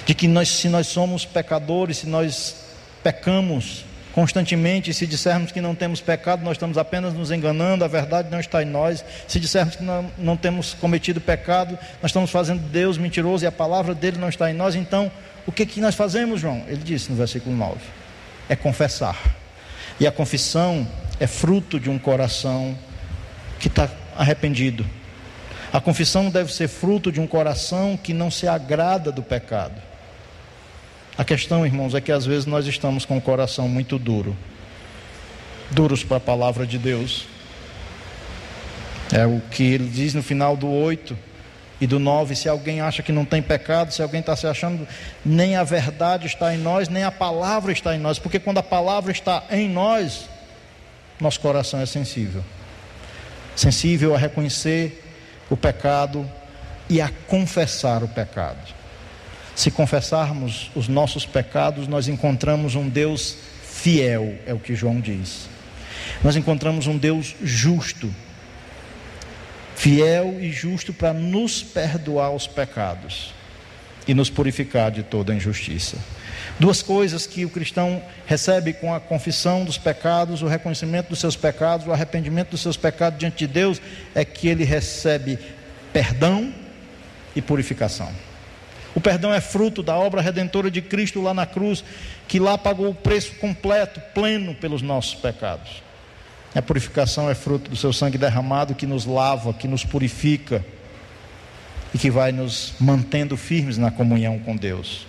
de que nós, se nós somos pecadores, se nós pecamos constantemente, se dissermos que não temos pecado, nós estamos apenas nos enganando, a verdade não está em nós. Se dissermos que não, não temos cometido pecado, nós estamos fazendo Deus mentiroso e a palavra dele não está em nós. Então, o que, que nós fazemos, João? Ele disse no versículo 9: é confessar. E a confissão é fruto de um coração que está arrependido. A confissão deve ser fruto de um coração que não se agrada do pecado. A questão, irmãos, é que às vezes nós estamos com o coração muito duro duros para a palavra de Deus. É o que ele diz no final do 8 e do 9: se alguém acha que não tem pecado, se alguém está se achando, nem a verdade está em nós, nem a palavra está em nós, porque quando a palavra está em nós, nosso coração é sensível sensível a reconhecer o pecado e a confessar o pecado. Se confessarmos os nossos pecados, nós encontramos um Deus fiel, é o que João diz. Nós encontramos um Deus justo, fiel e justo para nos perdoar os pecados e nos purificar de toda injustiça. Duas coisas que o cristão recebe com a confissão dos pecados, o reconhecimento dos seus pecados, o arrependimento dos seus pecados diante de Deus, é que ele recebe perdão e purificação. O perdão é fruto da obra redentora de Cristo lá na cruz, que lá pagou o preço completo, pleno pelos nossos pecados. A purificação é fruto do seu sangue derramado que nos lava, que nos purifica e que vai nos mantendo firmes na comunhão com Deus.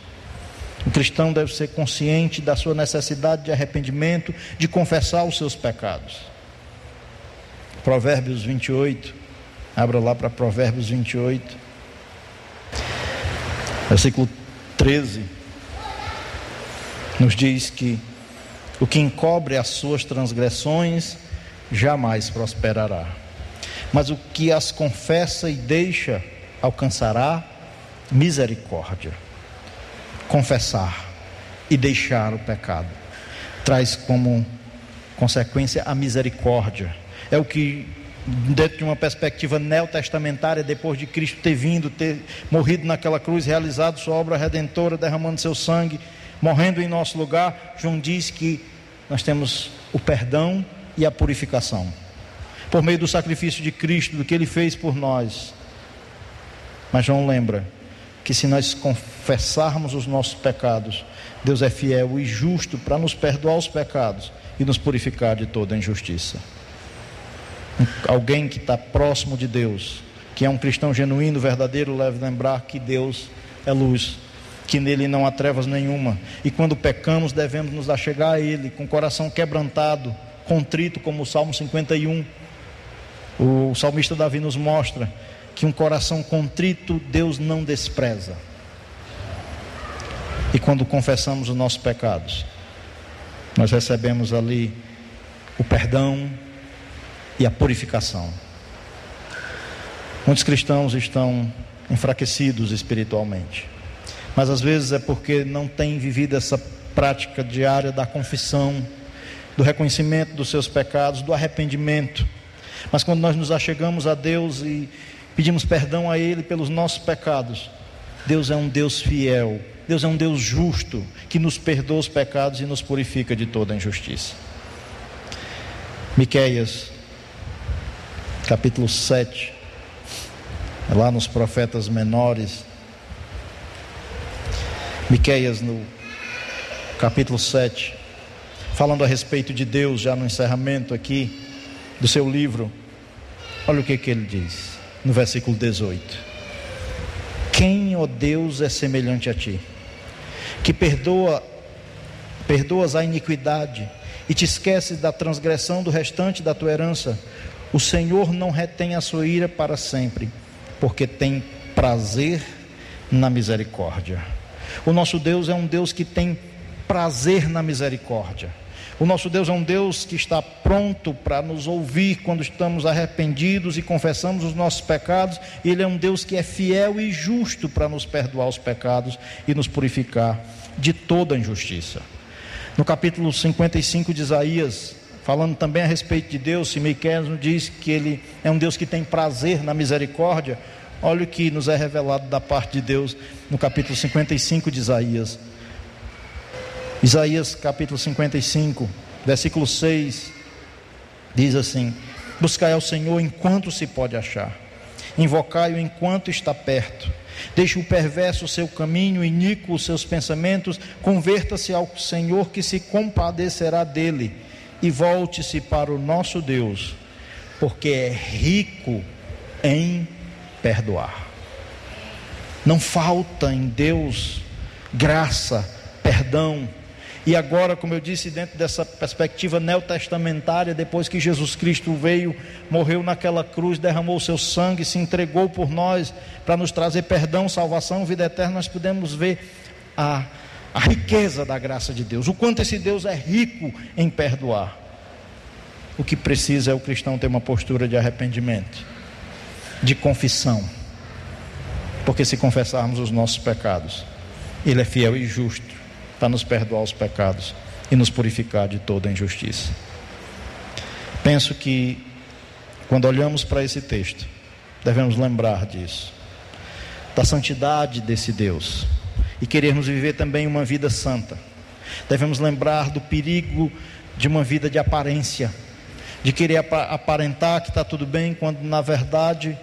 O cristão deve ser consciente da sua necessidade de arrependimento, de confessar os seus pecados. Provérbios 28, abra lá para Provérbios 28. Versículo 13 nos diz que o que encobre as suas transgressões jamais prosperará, mas o que as confessa e deixa alcançará misericórdia. Confessar e deixar o pecado traz como consequência a misericórdia. É o que dentro de uma perspectiva neotestamentária, depois de Cristo ter vindo, ter morrido naquela cruz, realizado sua obra redentora, derramando seu sangue, morrendo em nosso lugar, João diz que nós temos o perdão e a purificação. Por meio do sacrifício de Cristo, do que ele fez por nós. Mas João lembra que se nós confessarmos os nossos pecados, Deus é fiel e justo para nos perdoar os pecados e nos purificar de toda injustiça. Alguém que está próximo de Deus, que é um cristão genuíno, verdadeiro, deve lembrar que Deus é luz, que nele não há trevas nenhuma. E quando pecamos, devemos nos achegar a Ele com o coração quebrantado, contrito, como o Salmo 51. O salmista Davi nos mostra que um coração contrito Deus não despreza. E quando confessamos os nossos pecados, nós recebemos ali o perdão e a purificação. Muitos cristãos estão enfraquecidos espiritualmente, mas às vezes é porque não têm vivido essa prática diária da confissão, do reconhecimento dos seus pecados, do arrependimento. Mas quando nós nos achegamos a Deus e pedimos perdão a Ele pelos nossos pecados, Deus é um Deus fiel, Deus é um Deus justo, que nos perdoa os pecados e nos purifica de toda injustiça. Miqueias, capítulo 7, é lá nos profetas menores. Miqueias, no capítulo 7, falando a respeito de Deus, já no encerramento aqui do seu livro, olha o que, que ele diz, no versículo 18: Quem, ó Deus, é semelhante a ti? que perdoa, perdoas a iniquidade e te esqueces da transgressão do restante da tua herança, o Senhor não retém a sua ira para sempre, porque tem prazer na misericórdia. O nosso Deus é um Deus que tem prazer na misericórdia. O nosso Deus é um Deus que está pronto para nos ouvir quando estamos arrependidos e confessamos os nossos pecados. Ele é um Deus que é fiel e justo para nos perdoar os pecados e nos purificar de toda injustiça. No capítulo 55 de Isaías, falando também a respeito de Deus, se Miquel nos diz que ele é um Deus que tem prazer na misericórdia, olha o que nos é revelado da parte de Deus no capítulo 55 de Isaías. Isaías capítulo 55, versículo 6, diz assim: Buscai ao Senhor enquanto se pode achar, invocai-o enquanto está perto. Deixe o perverso o seu caminho, iníquo os seus pensamentos, converta-se ao Senhor que se compadecerá dele, e volte-se para o nosso Deus, porque é rico em perdoar. Não falta em Deus graça, perdão, e agora, como eu disse, dentro dessa perspectiva neotestamentária, depois que Jesus Cristo veio, morreu naquela cruz, derramou o seu sangue, se entregou por nós para nos trazer perdão, salvação, vida eterna, nós podemos ver a, a riqueza da graça de Deus, o quanto esse Deus é rico em perdoar. O que precisa é o cristão ter uma postura de arrependimento, de confissão, porque se confessarmos os nossos pecados, Ele é fiel e justo para nos perdoar os pecados e nos purificar de toda injustiça. Penso que quando olhamos para esse texto, devemos lembrar disso, da santidade desse Deus e queremos viver também uma vida santa. Devemos lembrar do perigo de uma vida de aparência, de querer aparentar que está tudo bem, quando na verdade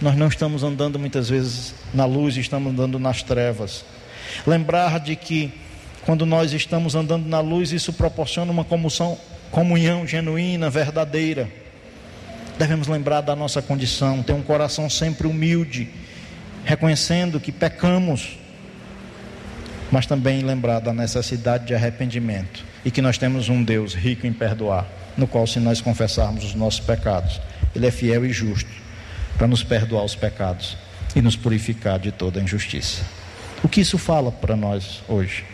nós não estamos andando muitas vezes na luz, estamos andando nas trevas. Lembrar de que quando nós estamos andando na luz, isso proporciona uma comunhão genuína, verdadeira. Devemos lembrar da nossa condição, ter um coração sempre humilde, reconhecendo que pecamos, mas também lembrar da necessidade de arrependimento e que nós temos um Deus rico em perdoar, no qual, se nós confessarmos os nossos pecados, Ele é fiel e justo para nos perdoar os pecados e nos purificar de toda injustiça. O que isso fala para nós hoje?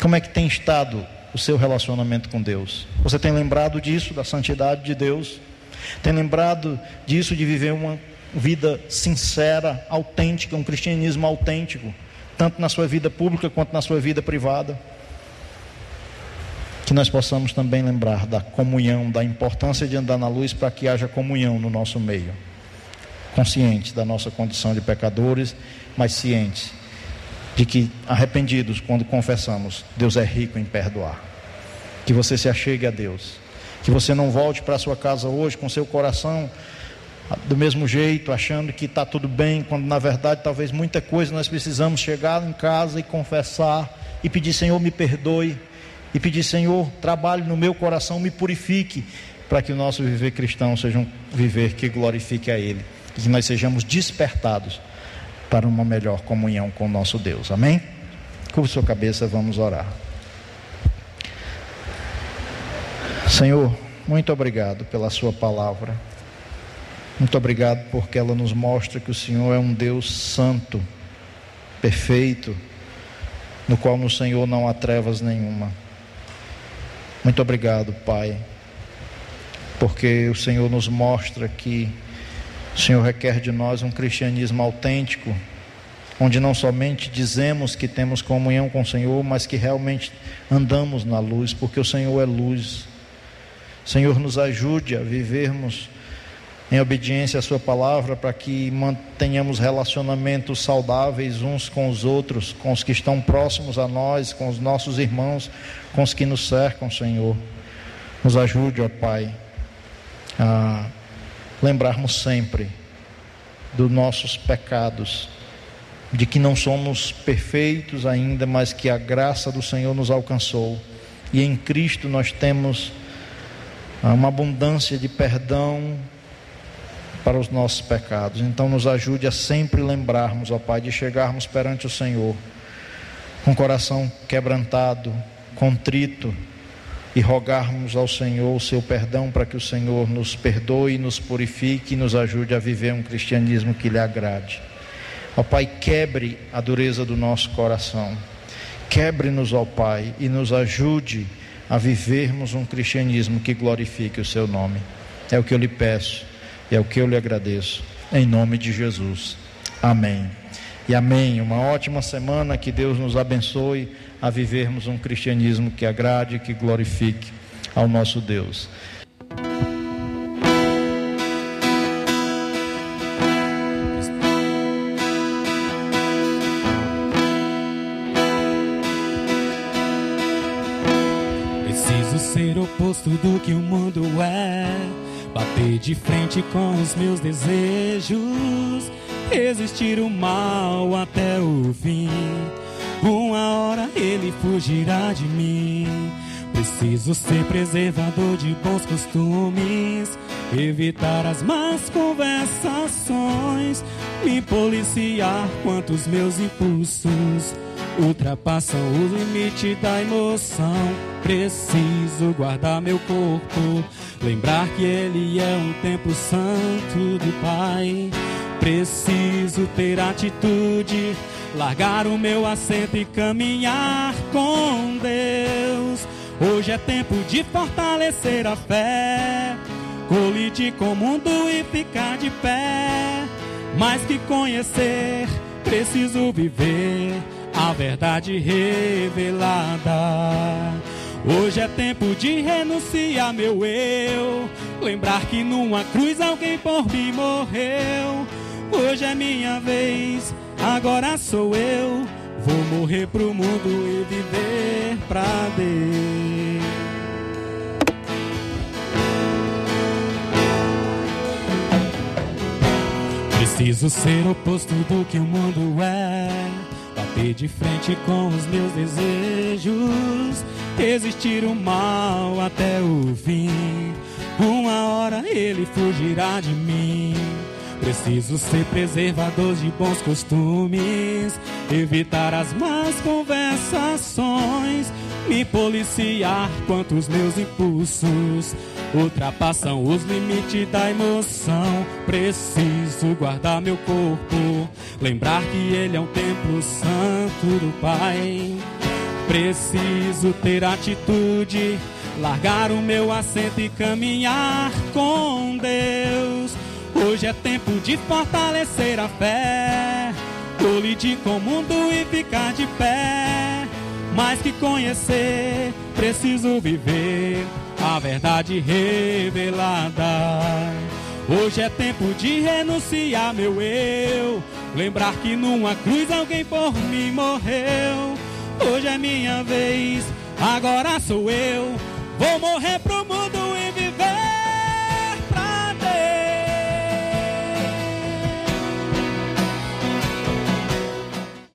Como é que tem estado o seu relacionamento com Deus? Você tem lembrado disso, da santidade de Deus? Tem lembrado disso de viver uma vida sincera, autêntica, um cristianismo autêntico, tanto na sua vida pública quanto na sua vida privada? Que nós possamos também lembrar da comunhão, da importância de andar na luz para que haja comunhão no nosso meio. Conscientes da nossa condição de pecadores, mas cientes de que arrependidos, quando confessamos, Deus é rico em perdoar. Que você se achegue a Deus. Que você não volte para sua casa hoje com seu coração do mesmo jeito, achando que está tudo bem, quando na verdade talvez muita coisa nós precisamos chegar em casa e confessar e pedir, Senhor, me perdoe, e pedir, Senhor, trabalhe no meu coração, me purifique, para que o nosso viver cristão seja um viver que glorifique a Ele, e que nós sejamos despertados para uma melhor comunhão com o nosso Deus. Amém? Curva sua cabeça, vamos orar. Senhor, muito obrigado pela Sua palavra. Muito obrigado porque ela nos mostra que o Senhor é um Deus santo, perfeito, no qual no Senhor não há trevas nenhuma. Muito obrigado, Pai, porque o Senhor nos mostra que o Senhor requer de nós um cristianismo autêntico, onde não somente dizemos que temos comunhão com o Senhor, mas que realmente andamos na luz, porque o Senhor é luz. Senhor, nos ajude a vivermos em obediência à Sua palavra, para que mantenhamos relacionamentos saudáveis uns com os outros, com os que estão próximos a nós, com os nossos irmãos, com os que nos cercam, Senhor. Nos ajude, ó Pai, a lembrarmos sempre dos nossos pecados, de que não somos perfeitos ainda, mas que a graça do Senhor nos alcançou e em Cristo nós temos uma abundância de perdão para os nossos pecados. Então, nos ajude a sempre lembrarmos, ó Pai, de chegarmos perante o Senhor com o coração quebrantado, contrito e rogarmos ao Senhor o seu perdão para que o Senhor nos perdoe, nos purifique e nos ajude a viver um cristianismo que lhe agrade. Ó Pai, quebre a dureza do nosso coração. Quebre-nos, ó Pai, e nos ajude a vivermos um cristianismo que glorifique o seu nome. É o que eu lhe peço é o que eu lhe agradeço. Em nome de Jesus. Amém. E amém. Uma ótima semana. Que Deus nos abençoe a vivermos um cristianismo que agrade e que glorifique ao nosso Deus. Preciso ser oposto do que o mundo é Bater de frente com os meus desejos, resistir o mal até o fim. Uma hora ele fugirá de mim. Preciso ser preservador de bons costumes, evitar as más conversações, me policiar quanto os meus impulsos ultrapassam o limite da emoção. Preciso guardar meu corpo Lembrar que Ele é um templo santo do Pai. Preciso ter atitude, largar o meu assento e caminhar com Deus. Hoje é tempo de fortalecer a fé, colidir com o mundo e ficar de pé. Mais que conhecer, preciso viver a verdade revelada. Hoje é tempo de renunciar meu eu. Lembrar que numa cruz alguém por mim morreu. Hoje é minha vez, agora sou eu. Vou morrer pro mundo e viver pra Deus. Preciso ser oposto do que o mundo é. Bater de frente com os meus desejos resistir o mal até o fim. Uma hora ele fugirá de mim. Preciso ser preservador de bons costumes, evitar as más conversações, me policiar quanto os meus impulsos ultrapassam os limites da emoção. Preciso guardar meu corpo, lembrar que ele é um templo santo do Pai. Preciso ter atitude, largar o meu assento e caminhar com Deus. Hoje é tempo de fortalecer a fé, colidir com o mundo e ficar de pé. Mais que conhecer, preciso viver a verdade revelada. Hoje é tempo de renunciar meu eu, lembrar que numa cruz alguém por mim morreu. Hoje é minha vez, agora sou eu. Vou morrer pro mundo